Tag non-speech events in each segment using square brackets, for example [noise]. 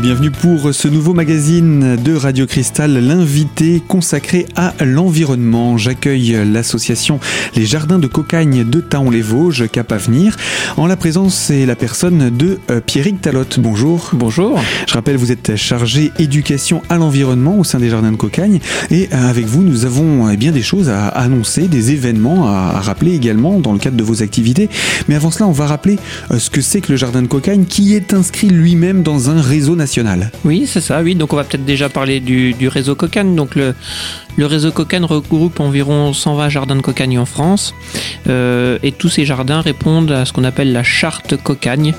Et bienvenue pour ce nouveau magazine de Radio Cristal, l'invité consacré à l'environnement. J'accueille l'association Les Jardins de Cocagne de Taon-les-Vosges, Cap Avenir, en la présence et la personne de euh, Pierrick Talotte. Bonjour. Bonjour. Je rappelle, vous êtes chargé éducation à l'environnement au sein des Jardins de Cocagne et euh, avec vous, nous avons eh bien des choses à annoncer, des événements à rappeler également dans le cadre de vos activités. Mais avant cela, on va rappeler euh, ce que c'est que le Jardin de Cocagne qui est inscrit lui-même dans un réseau national. Oui, c'est ça, oui. Donc on va peut-être déjà parler du, réseau Cocagne. Donc le, réseau Cocagne regroupe environ 120 jardins de cocagne en France euh, et tous ces jardins répondent à ce qu'on appelle la charte Cocagne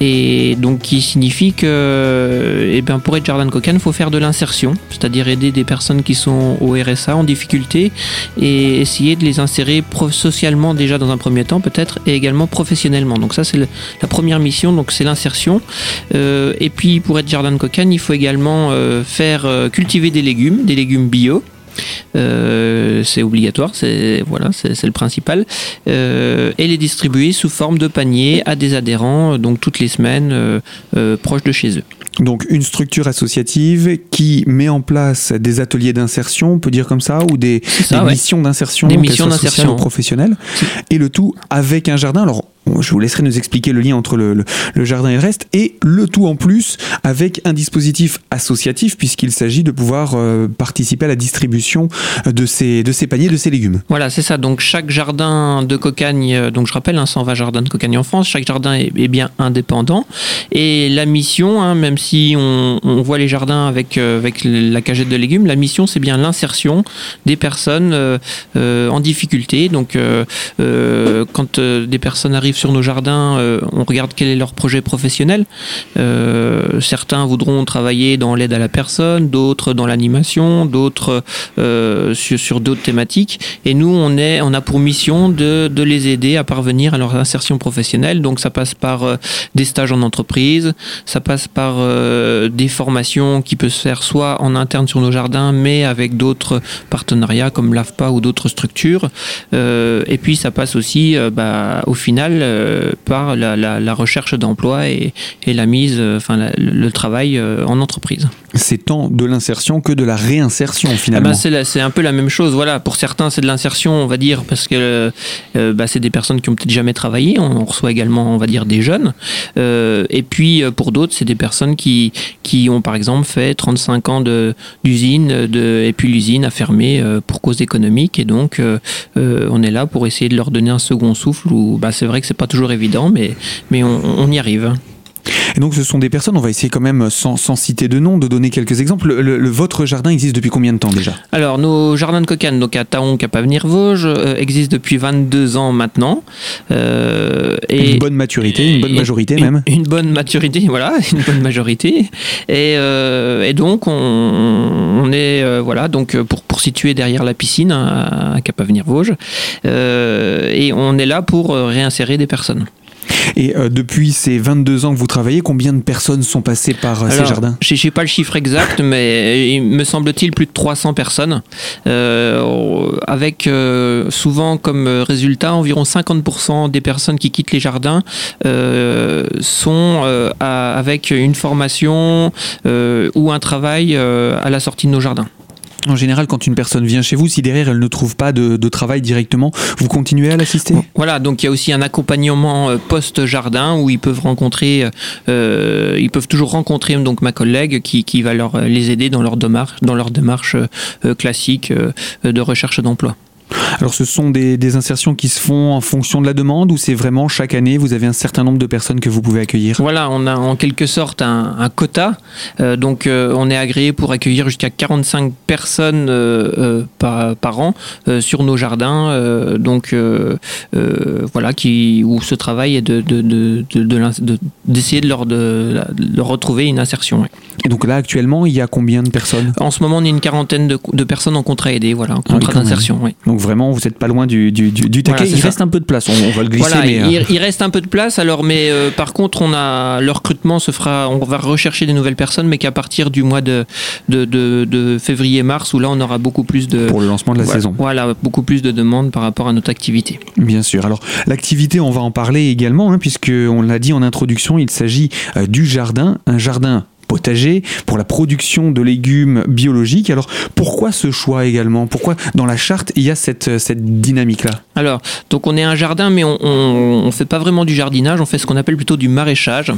et donc qui signifie que eh bien, pour être jardin de cocagne, il faut faire de l'insertion, c'est-à-dire aider des personnes qui sont au RSA en difficulté et essayer de les insérer socialement déjà dans un premier temps peut-être et également professionnellement. Donc ça c'est la première mission, donc c'est l'insertion. Euh, et puis pour être jardin de cocagne, il faut également euh, faire cultiver des légumes, des légumes bio. Euh, c'est obligatoire, c'est voilà, c'est le principal, euh, et les distribuer sous forme de panier à des adhérents, donc toutes les semaines, euh, proches de chez eux. Donc une structure associative qui met en place des ateliers d'insertion, on peut dire comme ça, ou des, missions d'insertion, des missions d'insertion professionnelles, et le tout avec un jardin. Alors je vous laisserai nous expliquer le lien entre le, jardin et le reste, et le tout en plus avec un dispositif associatif, puisqu'il s'agit de pouvoir euh, participer à la distribution de ces, de ces paniers, de ces légumes. Voilà, c'est ça. Donc chaque jardin de cocagne, euh, donc je rappelle, un hein, 120 jardins de cocagne en France, chaque jardin est, bien indépendant. Et la mission, hein, même si on, voit les jardins avec, euh, avec la cagette de légumes, la mission c'est bien l'insertion des personnes en difficulté. Donc quand des personnes arrivent sur nos jardins, euh, on regarde quel est leur projet professionnel. Euh, certains voudront travailler dans l'aide à la personne, d'autres dans l'animation, d'autres euh, sur, d'autres thématiques. Et nous, on, est, on a pour mission de, de, les aider à parvenir à leur insertion professionnelle. Donc ça passe par des stages en entreprise, ça passe par des formations qui peuvent se faire soit en interne sur nos jardins, mais avec d'autres partenariats comme l'AFPA ou d'autres structures. et puis ça passe aussi bah, au final euh, par la, recherche d'emploi et, la mise, euh, enfin le travail euh, en entreprise. C'est tant de l'insertion que de la réinsertion finalement. Ah bah, c'est un peu la même chose. Voilà, pour certains c'est de l'insertion, on va dire, parce que bah, c'est des personnes qui ont peut-être jamais travaillé. On, reçoit également, on va dire, des jeunes. et puis pour d'autres, c'est des personnes qui qui ont par exemple fait 35 ans d'usine, de, et puis l'usine a fermé pour cause économique. Et donc on est là pour essayer de leur donner un second souffle. Bah, c'est vrai que c'est pas toujours évident, mais on, y arrive. Et donc ce sont des personnes, on va essayer quand même, sans, citer de nom, de donner quelques exemples. Le, votre jardin existe depuis combien de temps déjà? Alors nos jardins de cocagne, donc à Taon, Cap Avenir Vosges, euh, existent depuis 22 ans maintenant. Euh, et une bonne maturité, une bonne majorité même Une bonne maturité, [laughs] voilà, une bonne majorité. Et, euh, et donc on, on est, voilà, donc pour, pour situer derrière la piscine à, à Cap Avenir Vosges. et on est là pour réinsérer des personnes. Et euh, depuis ces 22 ans que vous travaillez, combien de personnes sont passées par euh, ces jardins? Je sais pas le chiffre exact, [laughs] mais il me semble-t-il plus de 300 personnes, euh, avec souvent comme résultat environ 50% des personnes qui quittent les jardins sont avec une formation ou un travail à la sortie de nos jardins. En général, quand une personne vient chez vous, si derrière elle ne trouve pas de, travail directement, vous continuez à l'assister? Voilà, donc il y a aussi un accompagnement euh, post-jardin où ils peuvent rencontrer, euh, ils peuvent toujours rencontrer donc ma collègue qui, qui va leur les aider dans leur démarche, dans leur démarche euh, classique de recherche d'emploi. Alors ce sont des, insertions qui se font en fonction de la demande ou c'est vraiment chaque année vous avez un certain nombre de personnes que vous pouvez accueillir? Voilà, on a en quelque sorte un, quota. Euh, donc euh, on est agréé pour accueillir jusqu'à 45 personnes euh, par, an sur nos jardins. donc voilà, qui, où ce travail est d'essayer de, de, de, leur, de, leur retrouver une insertion. Et donc là actuellement il y a combien de personnes? En ce moment on a une quarantaine de, personnes en contrat aidé, voilà, en contrat d'insertion. Oui vraiment, vous n'êtes pas loin du, du, du, taquet. il reste un peu de place, on, va le glisser. Voilà, euh, il, reste un peu de place. Alors, mais euh, par contre, on a le recrutement se fera. On va rechercher des nouvelles personnes, mais qu'à partir du mois de, de, de, février-mars, où là, on aura beaucoup plus de pour le lancement de la saison. Voilà, beaucoup plus de demandes par rapport à notre activité. Bien sûr. Alors, l'activité, on va en parler également, hein, puisque on l'a dit en introduction, il s'agit euh, du jardin, un jardin potager, pour la production de légumes biologiques. Alors pourquoi ce choix également? Pourquoi dans la charte il y a cette, cette dynamique-là? Alors, donc on est un jardin, mais on ne fait pas vraiment du jardinage, on fait ce qu'on appelle plutôt du maraîchage.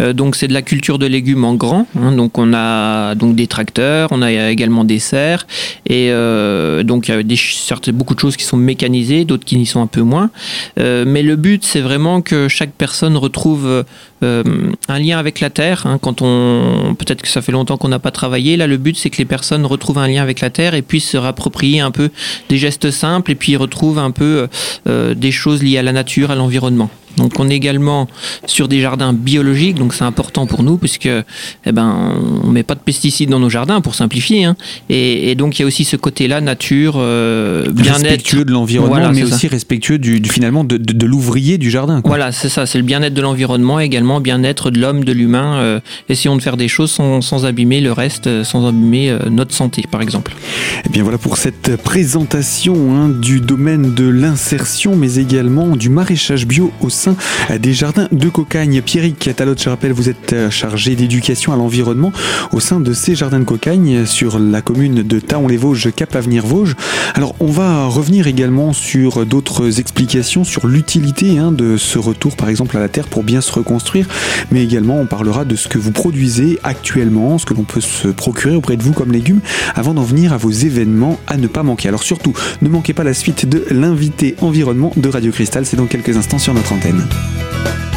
Euh, donc c'est de la culture de légumes en grand. Hein. donc on a donc des tracteurs, on a également des serres, et euh, donc il y a beaucoup de choses qui sont mécanisées, d'autres qui n'y sont un peu moins. Euh, mais le but c'est vraiment que chaque personne retrouve un lien avec la terre. Hein. quand on peut-être que ça fait longtemps qu'on n'a pas travaillé, là le but c'est que les personnes retrouvent un lien avec la terre et puissent se rapproprier un peu des gestes simples et puis retrouvent un peu des choses liées à la nature, à l'environnement. Donc on est également sur des jardins biologiques, donc c'est important pour nous puisque eh ben on met pas de pesticides dans nos jardins pour simplifier. Hein. Et, donc il y a aussi ce côté-là nature, euh, bien-être, respectueux de l'environnement, mais aussi respectueux du, finalement de, l'ouvrier du jardin. Voilà, c'est ça, c'est le bien-être de l'environnement, également bien-être de l'homme, de l'humain. Euh, essayons de faire des choses sans, abîmer le reste, euh, sans abîmer notre santé, par exemple. Et eh bien voilà pour cette présentation hein, du domaine de l'insertion, mais également du maraîchage bio au sein des jardins de Cocagne. Pierrick Talot, je rappelle, vous êtes euh, chargé d'éducation à l'environnement au sein de ces jardins de Cocagne sur la commune de Taon-les-Vosges, Cap-Avenir-Vosges. Alors, on va revenir également sur d'autres explications sur l'utilité hein, de ce retour, par exemple, à la terre pour bien se reconstruire, mais également on parlera de ce que vous produisez actuellement, ce que l'on peut se procurer auprès de vous comme légumes, avant d'en venir à vos événements à ne pas manquer. Alors surtout, ne manquez pas la suite de l'invité environnement de Radio Cristal, c'est dans quelques instants sur notre antenne. Amen.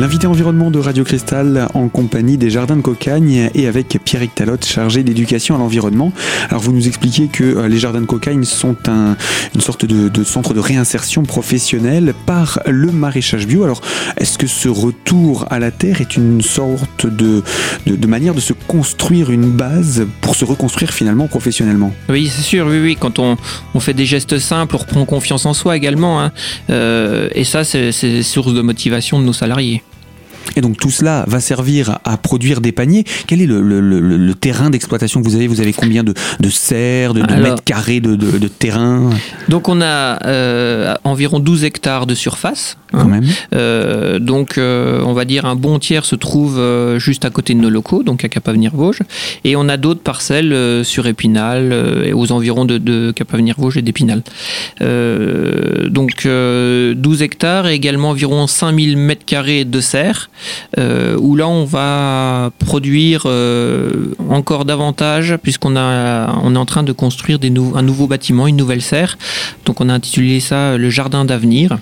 L'invité environnement de Radio Cristal en compagnie des Jardins de Cocagne et avec Pierrick Talotte, chargé d'éducation à l'environnement. Alors vous nous expliquez que euh, les Jardins de Cocagne sont une sorte de, centre de réinsertion professionnelle par le maraîchage bio. Alors est-ce que ce retour à la terre est une sorte de, manière de se construire une base pour se reconstruire finalement professionnellement? Oui, c'est sûr, oui, oui. Quand on, fait des gestes simples, on reprend confiance en soi également. Hein. Euh, et ça, c'est source de motivation de nos salariés. Et donc tout cela va servir à produire des paniers. Quel est le, terrain d'exploitation que vous avez? Vous avez combien de, serres, de, mètres carrés de, terrain? Donc on a euh, environ 12 hectares de surface. Quand même. Euh, donc euh, on va dire un bon tiers se trouve juste à côté de nos locaux, donc à Cap-Avenir-Vosges. Et on a d'autres parcelles sur Épinal et aux environs de, Cap-Avenir-Vosges et d'Épinal. donc 12 hectares et également environ 5000 mètres carrés de serres euh, où là on va produire euh, encore davantage puisqu'on est en train de construire un nouveau bâtiment, une nouvelle serre. Donc on a intitulé ça le jardin d'avenir.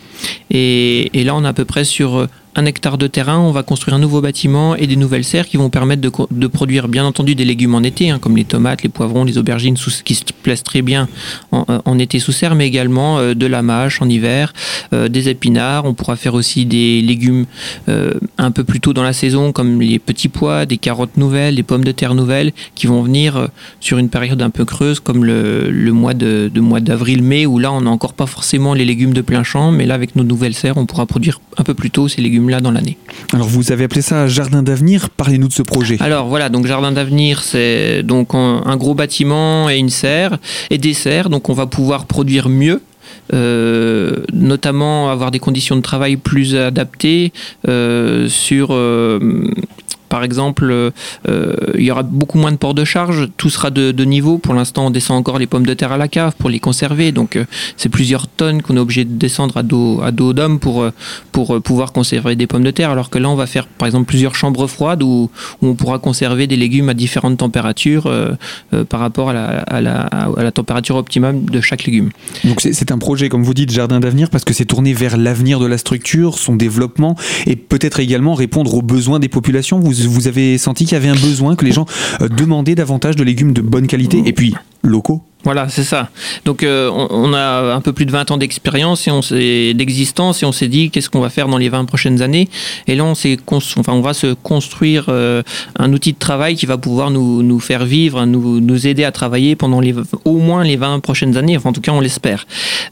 Et là on est à peu près sur un hectare de terrain, on va construire un nouveau bâtiment et des nouvelles serres qui vont permettre de, produire bien entendu des légumes en été, hein, comme les tomates, les poivrons, les aubergines qui se plaisent très bien en, euh, été sous serre, mais également euh, de la mâche en hiver, euh, des épinards. On pourra faire aussi des légumes un peu plus tôt dans la saison, comme les petits pois, des carottes nouvelles, des pommes de terre nouvelles, qui vont venir sur une période un peu creuse, comme le, mois de, mois d'avril-mai, où là on n'a encore pas forcément les légumes de plein champ, mais là avec nos nouvelles serres, on pourra produire un peu plus tôt ces légumes là dans l'année. Alors vous avez appelé ça Jardin d'avenir, parlez-nous de ce projet. Alors voilà, donc Jardin d'avenir, c'est donc un, gros bâtiment et une serre et des serres, donc on va pouvoir produire mieux euh, notamment avoir des conditions de travail plus adaptées euh, sur euh, par exemple, euh, euh, il y aura beaucoup moins de ports de charge, tout sera de, niveau. Pour l'instant, on descend encore les pommes de terre à la cave pour les conserver. Donc, euh, c'est plusieurs tonnes qu'on est obligé de descendre à dos, à d'homme pour, pouvoir conserver des pommes de terre. Alors que là, on va faire, par exemple, plusieurs chambres froides où, on pourra conserver des légumes à différentes températures par rapport à la, température optimum de chaque légume. Donc, c'est un projet, comme vous dites, jardin d'avenir, parce que c'est tourné vers l'avenir de la structure, son développement et peut-être également répondre aux besoins des populations. Vous avez senti qu'il y avait un besoin, que les gens euh, demandaient davantage de légumes de bonne qualité? Et puis, locaux. Voilà, c'est ça. Donc euh, on, a un peu plus de 20 ans d'expérience et on d'existence et on s'est dit qu'est-ce qu'on va faire dans les 20 prochaines années? Et là on enfin on va se construire euh, un outil de travail qui va pouvoir nous, faire vivre, nous, nous aider à travailler pendant les au moins les 20 prochaines années. Enfin en tout cas on l'espère.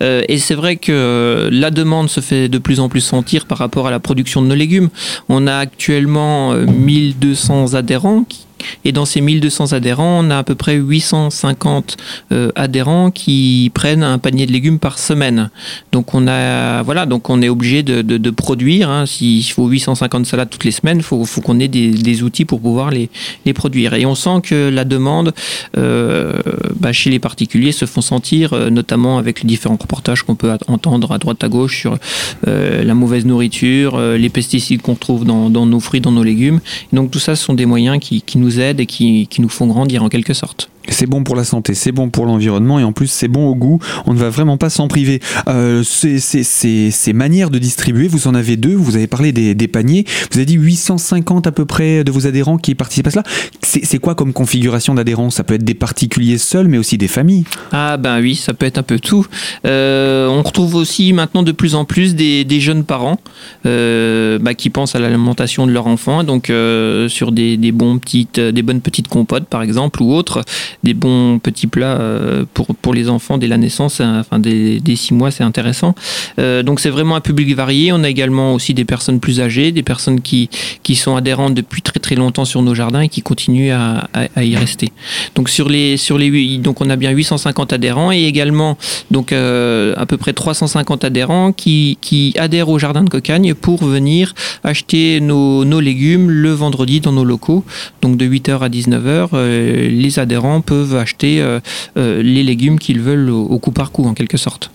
Euh, et c'est vrai que la demande se fait de plus en plus sentir par rapport à la production de nos légumes. On a actuellement 1200 adhérents qui et dans ces 1200 adhérents, on a à peu près 850 euh, adhérents qui prennent un panier de légumes par semaine. Donc on a voilà, donc on est obligé de, produire. Hein. S'il faut 850 salades toutes les semaines, il faut, qu'on ait des, outils pour pouvoir les, produire. Et on sent que la demande euh, bah, chez les particuliers se font sentir, euh, notamment avec les différents reportages qu'on peut entendre à droite à gauche sur la mauvaise nourriture, les pesticides qu'on trouve dans, nos fruits, dans nos légumes. Donc tout ça, ce sont des moyens qui nous nous aident et qui, qui nous font grandir en quelque sorte. C'est bon pour la santé, c'est bon pour l'environnement et en plus c'est bon au goût. On ne va vraiment pas s'en priver. Euh, ces, manières de distribuer, vous en avez deux. Vous avez parlé des, paniers. Vous avez dit 850 à peu près de vos adhérents qui participent à cela. C'est quoi comme configuration d'adhérents? Ça peut être des particuliers seuls, mais aussi des familles. Ah ben oui, ça peut être un peu tout. Euh, on retrouve aussi maintenant de plus en plus des, jeunes parents euh, bah, qui pensent à l'alimentation de leur enfant, donc sur des, petites, des bonnes petites compotes par exemple ou autres des bons petits plats euh, pour, pour les enfants dès la naissance, hein, enfin dès, dès six mois, c'est intéressant. Euh, donc c'est vraiment un public varié. On a également aussi des personnes plus âgées, des personnes qui, qui sont adhérentes depuis très très longtemps sur nos jardins et qui continuent à, à, y rester. Donc sur les sur les donc on a bien 850 adhérents et également donc euh, à peu près 350 adhérents qui, qui adhèrent au jardin de Cocagne pour venir acheter nos, nos légumes le vendredi dans nos locaux. Donc de 8h à 19h, les adhérents peuvent acheter euh, euh, les légumes qu'ils veulent au, coup par coup, en quelque sorte.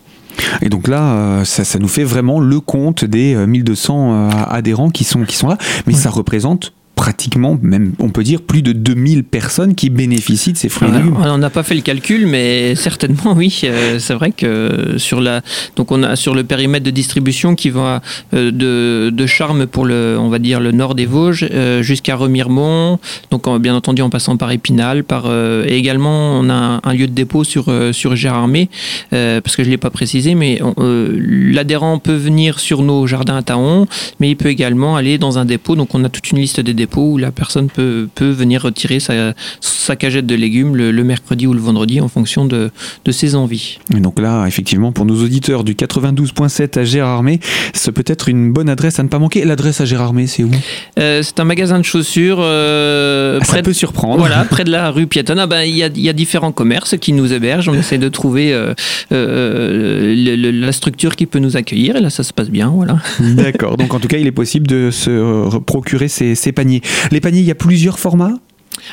Et donc là, euh, ça, ça, nous fait vraiment le compte des 1200 adhérents qui sont, qui sont là. Mais ça représente pratiquement, même on peut dire, plus de 2000 personnes qui bénéficient de ces fruits et légumes. On n'a pas fait le calcul, mais certainement [laughs] oui. Euh, c'est vrai que sur la, donc on a sur le périmètre de distribution qui va euh, de, de Charme pour le, on va dire le nord des Vosges euh, jusqu'à Remiremont. Donc bien entendu en passant par Épinal, par et également on a un lieu de dépôt sur sur Gérardmer parce que je l'ai pas précisé, mais l'adhérent peut venir sur nos jardins à Taon, mais il peut également aller dans un dépôt. Donc on a toute une liste des dépôts où la personne peut, peut venir retirer sa, sa cagette de légumes le, mercredi ou le vendredi en fonction de, de ses envies. Et donc là, effectivement, pour nos auditeurs du 92.7 à Gérardmer, c'est peut-être une bonne adresse à ne pas manquer. L'adresse à Gérardmer, c'est où? Euh, C'est un magasin de chaussures. Euh, ah, ça peut surprendre. Voilà, [laughs] près de la rue piétonne. Ah ben, il y, a, y, a, différents commerces qui nous hébergent. On essaie de trouver euh, euh, la structure qui peut nous accueillir. Et là, ça se passe bien. Voilà. D'accord. Donc en tout cas, il est possible de se procurer ces, ces paniers les paniers, il y a plusieurs formats?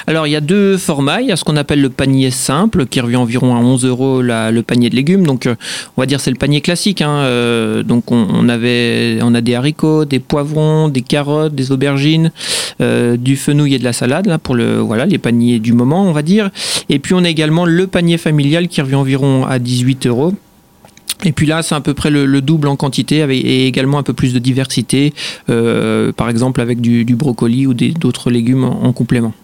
Alors il y a deux formats, il y a ce qu'on appelle le panier simple qui revient environ à 11 euros le panier de légumes, donc euh, on va dire c'est le panier classique. Hein. Euh, donc on, a des haricots, des poivrons, des carottes, des aubergines, euh, du fenouil et de la salade pour le voilà les paniers du moment on va dire. Et puis on a également le panier familial qui revient environ à 18 euros. Et puis là, c'est à peu près le, double en quantité et également un peu plus de diversité, euh, par exemple avec du brocoli ou d'autres légumes en complément.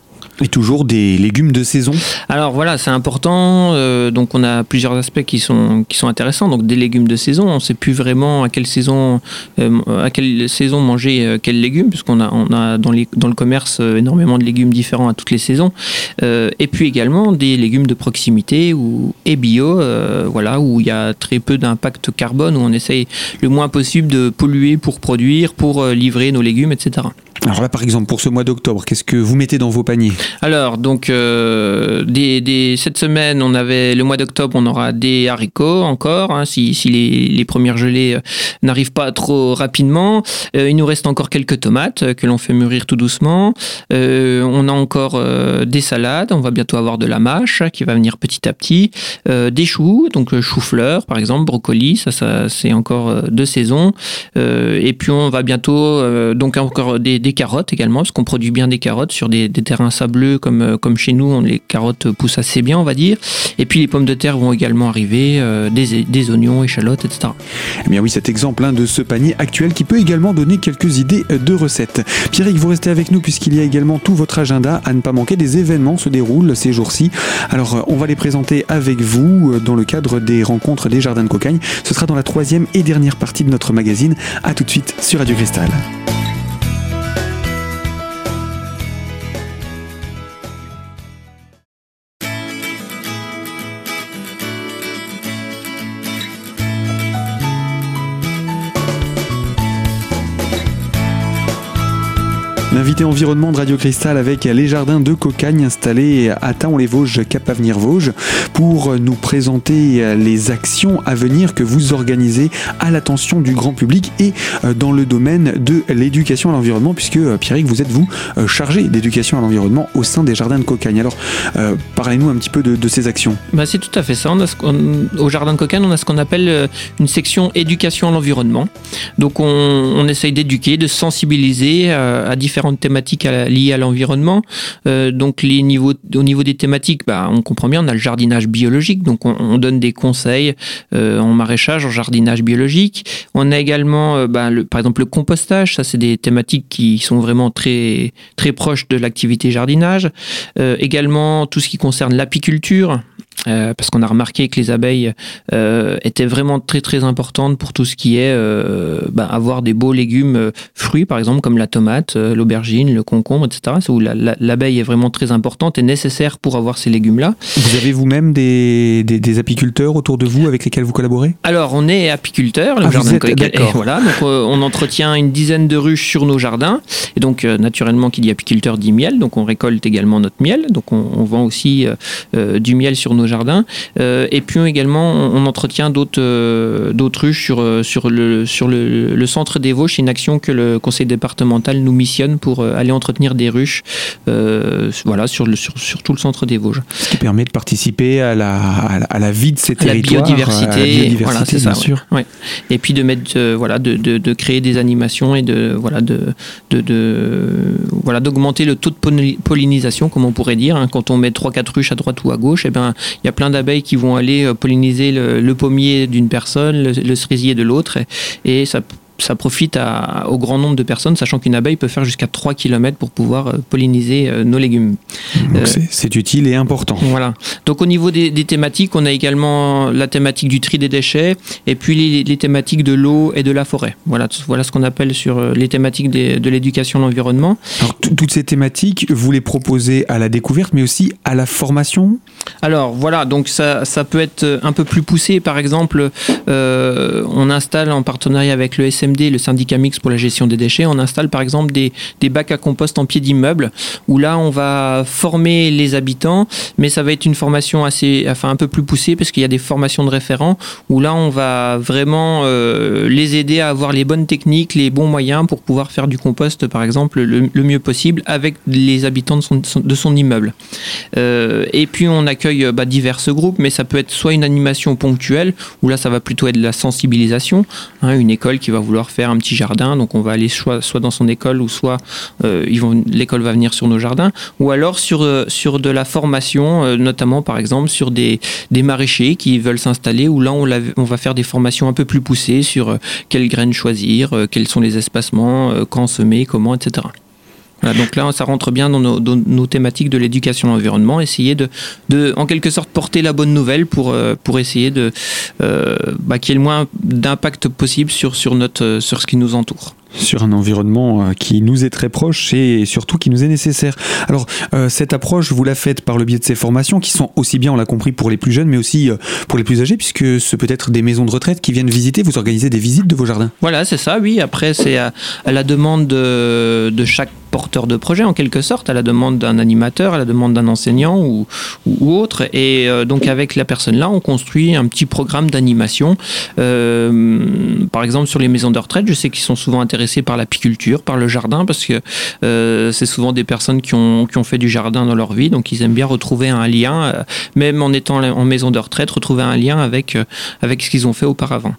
Et toujours des légumes de saison Alors voilà, c'est important. Euh, donc on a plusieurs aspects qui sont, intéressants. Donc des légumes de saison, on ne sait plus vraiment à quelle saison, euh, à quelle saison manger euh, quels légumes, puisqu'on a, on a dans, le commerce énormément de légumes différents à toutes les saisons. et puis également des légumes de proximité ou, et bio, voilà, où il y a très peu d'impact carbone, où on essaye le moins possible de polluer pour produire, pour livrer nos légumes, etc. Alors là, par exemple, pour ce mois d'octobre, qu'est-ce que vous mettez dans vos paniers? Alors, donc, euh, des, cette semaine, on avait le mois d'octobre, on aura des haricots encore, hein, si, si les, les, premières gelées euh, n'arrivent pas trop rapidement. Euh, il nous reste encore quelques tomates que l'on fait mûrir tout doucement. on a encore des salades, on va bientôt avoir de la mâche qui va venir petit à petit. des choux, donc chou-fleur, par exemple, brocoli, ça, ça c'est encore de saison. et puis, on va bientôt, donc encore des, des carottes également, parce qu'on produit bien des carottes sur des, terrains sableux comme, comme chez nous, les carottes poussent assez bien, on va dire. Et puis les pommes de terre vont également arriver, des, des, oignons, échalotes, etc. Eh bien oui, cet exemple hein, de ce panier actuel qui peut également donner quelques idées de recettes. Pierrick, vous restez avec nous puisqu'il y a également tout votre agenda à ne pas manquer. Des événements se déroulent ces jours-ci. Alors on va les présenter avec vous dans le cadre des rencontres des Jardins de Cocagne. Ce sera dans la troisième et dernière partie de notre magazine. A tout de suite sur Radio Cristal. L'invité environnement de Radio Cristal avec les jardins de Cocagne installés à Taon-les-Vosges, Cap Avenir Vosges, pour nous présenter les actions à venir que vous organisez à l'attention du grand public et euh, dans le domaine de l'éducation à l'environnement, puisque euh, Pierrick, vous êtes vous euh, chargé d'éducation à l'environnement au sein des jardins de Cocagne. Alors, parlez-nous un petit peu de, ces actions. Bah, c'est tout à fait ça. au jardin de Cocagne, on a ce qu'on appelle une section éducation à l'environnement. Donc, on, essaye d'éduquer, de sensibiliser à différents thématiques liées à l'environnement. Euh, donc les niveaux, au niveau des thématiques, bah, on comprend bien, on a le jardinage biologique, donc on, donne des conseils euh, en maraîchage, en jardinage biologique. On a également, euh, bah, par exemple, le compostage. Ça, c'est des thématiques qui sont vraiment très très proches de l'activité jardinage. également tout ce qui concerne l'apiculture. Euh, parce qu'on a remarqué que les abeilles euh, étaient vraiment très très importantes pour tout ce qui est euh, bah, avoir des beaux légumes fruits, par exemple comme la tomate, l'aubergine, le concombre, etc. Où l'abeille est vraiment très importante et nécessaire pour avoir ces légumes-là. Vous avez vous-même des, des, apiculteurs autour de vous avec lesquels vous collaborez? Alors on est apiculteur, le ah, jardin voilà, donc on entretient une dizaine de ruches sur nos jardins. Et donc naturellement qu'il y a apiculteur dit miel, donc on récolte également notre miel, donc on, on vend aussi du miel sur nos jardins jardin. Euh, et puis également, on, entretient d'autres euh, d'autres ruches sur, euh, sur, le, sur le, centre des Vosges. C'est une action que le conseil départemental nous missionne pour aller entretenir des ruches voilà, sur, le, sur, tout le centre des Vosges. Ce qui permet de participer à la, à la, vie de ces territoires. La biodiversité, voilà, c'est ça. Sûr. Ouais. Et puis de, mettre, voilà, de, de, de, créer des animations et de, voilà, de, de, voilà, d'augmenter le taux de pollinisation, comme on pourrait dire. Hein. Quand on met 3-4 ruches à droite ou à gauche, et eh ben, il y a plein d'abeilles qui vont aller euh, polliniser le, pommier d'une personne, le, cerisier de l'autre, et, ça ça profite à, au grand nombre de personnes, sachant qu'une abeille peut faire jusqu'à 3 km pour pouvoir euh, polliniser euh, nos légumes. c'est utile et important. Voilà. Donc au niveau des, thématiques, on a également la thématique du tri des déchets et puis les, thématiques de l'eau et de la forêt. Voilà, voilà ce qu'on appelle sur les thématiques de l'éducation de l'environnement. Alors toutes ces thématiques, vous les proposez à la découverte, mais aussi à la formation? Alors voilà, donc ça, ça, peut être un peu plus poussé. Par exemple, euh, on installe en partenariat avec le Le syndicat mixte pour la gestion des déchets, on installe par exemple des, des bacs à compost en pied d'immeuble, où là on va former les habitants, mais ça va être une formation assez, enfin un peu plus poussée parce qu'il y a des formations de référents, où là on va vraiment euh, les aider à avoir les bonnes techniques, les bons moyens pour pouvoir faire du compost par exemple le, mieux possible avec les habitants de son, de son immeuble. Euh, et puis on accueille euh, bah, divers groupes, mais ça peut être soit une animation ponctuelle, où là ça va plutôt être de la sensibilisation, hein, une école qui va vouloir faire un petit jardin, donc on va aller soit, soit dans son école, ou soit euh, l'école va venir sur nos jardins, ou alors sur, euh, sur de la formation, notamment par exemple sur des, des maraîchers qui veulent s'installer, où là on, on, va faire des formations un peu plus poussées sur quelles graines choisir, quels sont les espacements, quand semer, comment, etc donc là, ça rentre bien dans nos, thématiques de l'éducation à l'environnement, essayer de, de, en quelque sorte, porter la bonne nouvelle pour, euh, pour essayer de euh, bah, qu'il y ait le moins d'impact possible sur, sur, notre, sur ce qui nous entoure sur un environnement euh, qui nous est très proche et surtout qui nous est nécessaire. Alors euh, cette approche, vous la faites par le biais de ces formations qui sont aussi bien, on l'a compris, pour les plus jeunes, mais aussi euh, pour les plus âgés, puisque ce peut être des maisons de retraite qui viennent visiter, vous organisez des visites de vos jardins. Voilà, c'est ça, oui. Après, c'est à, la demande de, de, chaque porteur de projet, en quelque sorte, à la demande d'un animateur, à la demande d'un enseignant ou, autre. Et donc avec la personne là, on construit un petit programme d'animation. par exemple, sur les maisons de retraite, je sais qu'ils sont souvent intéressés par l'apiculture, par le jardin, parce que euh, c'est souvent des personnes qui ont, qui ont fait du jardin dans leur vie, donc ils aiment bien retrouver un lien, euh, même en étant en maison de retraite, retrouver un lien avec, euh, avec ce qu'ils ont fait auparavant.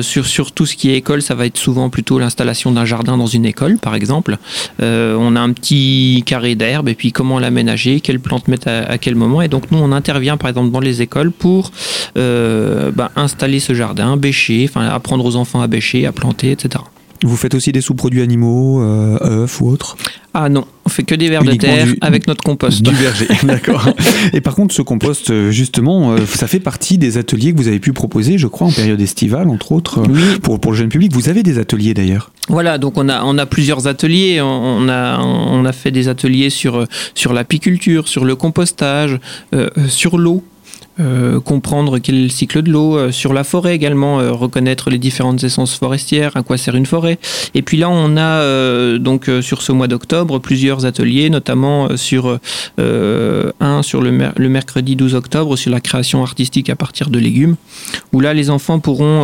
Sur, sur tout ce qui est école, ça va être souvent plutôt l'installation d'un jardin dans une école, par exemple. on a un petit carré d'herbe et puis comment l'aménager, quelles plantes mettre à, quel moment. Et donc nous, on intervient par exemple dans les écoles pour bah, installer ce jardin, bêcher, enfin apprendre aux enfants à bêcher, à planter, etc. Vous faites aussi des sous-produits animaux, euh, œufs ou autres Ah non, on fait que des vers de terre avec notre compost. Du verger, [laughs] d'accord. Et par contre, ce compost, euh, justement, euh, ça fait partie des ateliers que vous avez pu proposer, je crois, en période estivale, entre autres, pour, pour le jeune public. Vous avez des ateliers d'ailleurs Voilà, donc on a, on a plusieurs ateliers. On a, on a fait des ateliers sur, sur l'apiculture, sur le compostage, sur l'eau euh, comprendre quel est le cycle de l'eau, euh, sur la forêt également, euh, reconnaître les différentes essences forestières, à quoi sert une forêt. Et puis là, on a donc sur ce mois d'octobre plusieurs ateliers, notamment sur un sur le, le, mercredi 12 octobre sur la création artistique à partir de légumes, où là les enfants pourront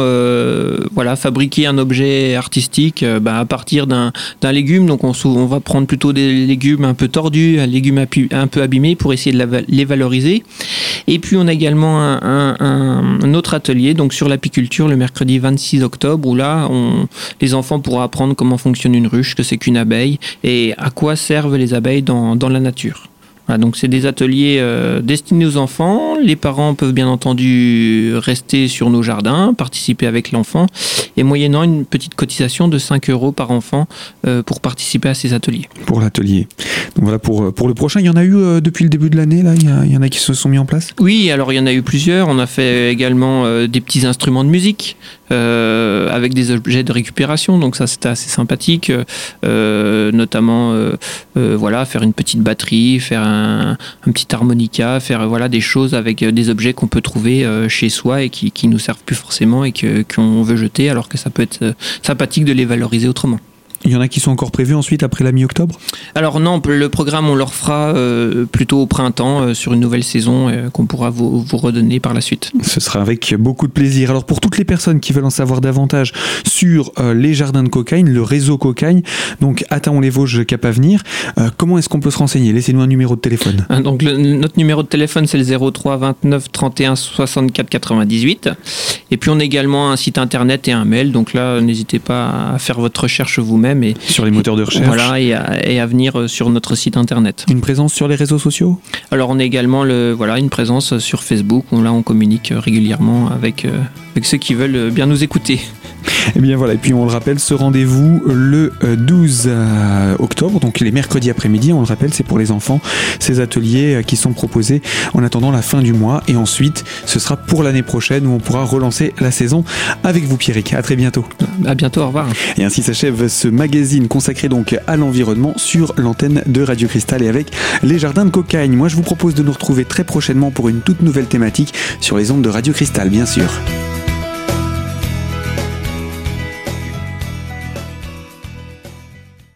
voilà fabriquer un objet artistique bah, à partir d'un légume. Donc on, on, va prendre plutôt des légumes un peu tordus, un légume un peu abîmé pour essayer de les valoriser. Et puis on a également un, autre atelier donc sur l'apiculture le mercredi 26 octobre où là les enfants pourront apprendre comment fonctionne une ruche, que c'est qu'une abeille et à quoi servent les abeilles dans la nature donc c'est des ateliers euh, destinés aux enfants. Les parents peuvent bien entendu rester sur nos jardins, participer avec l'enfant, et moyennant une petite cotisation de 5 euros par enfant euh, pour participer à ces ateliers. Pour l'atelier. Donc voilà, pour, euh, pour le prochain, il y en a eu depuis le début de l'année, là? Il y, en a qui se sont mis en place? Oui, alors il y en a eu plusieurs. On a fait également des petits instruments de musique avec des objets de récupération, donc ça c'était assez sympathique, notamment voilà, faire une petite batterie, faire un petit harmonica, faire voilà des choses avec euh, des objets qu'on peut trouver euh, chez soi et qui, qui nous servent plus forcément et qu'on veut jeter, alors que ça peut être euh, sympathique de les valoriser autrement. Il y en a qui sont encore prévus ensuite après la mi-octobre? Alors non, le programme on leur fera euh, plutôt au printemps euh, sur une nouvelle saison euh, qu'on pourra vous, vous, redonner par la suite. Ce sera avec beaucoup de plaisir. Alors pour toutes les personnes qui veulent en savoir davantage sur les jardins de cocaïne, le réseau cocaïne, donc attendons les Vosges Cap Avenir, comment est-ce qu'on peut se renseigner? Laissez-nous un numéro de téléphone. Donc notre numéro de téléphone c'est le 03 29 31 64 98. Et puis on a également un site internet et un mail. Donc là n'hésitez pas à faire votre recherche vous-même et, sur les moteurs de recherche. Voilà, et à, venir euh, sur notre site internet. Une présence sur les réseaux sociaux? Alors on a également le, voilà, une présence sur Facebook, où là on communique régulièrement avec, euh, avec ceux qui veulent bien nous écouter. Et eh bien voilà, et puis on le rappelle, ce rendez-vous le 12 euh, octobre, donc les mercredis après-midi, on le rappelle, c'est pour les enfants, ces ateliers euh, qui sont proposés en attendant la fin du mois. Et ensuite, ce sera pour l'année prochaine où on pourra relancer la saison avec vous, Pierrick. À très bientôt. À bientôt, au revoir. Et ainsi s'achève ce magazine consacré donc à l'environnement sur l'antenne de Radio Cristal et avec les jardins de cocagne. Moi, je vous propose de nous retrouver très prochainement pour une toute nouvelle thématique sur les ondes de Radio Cristal, bien sûr.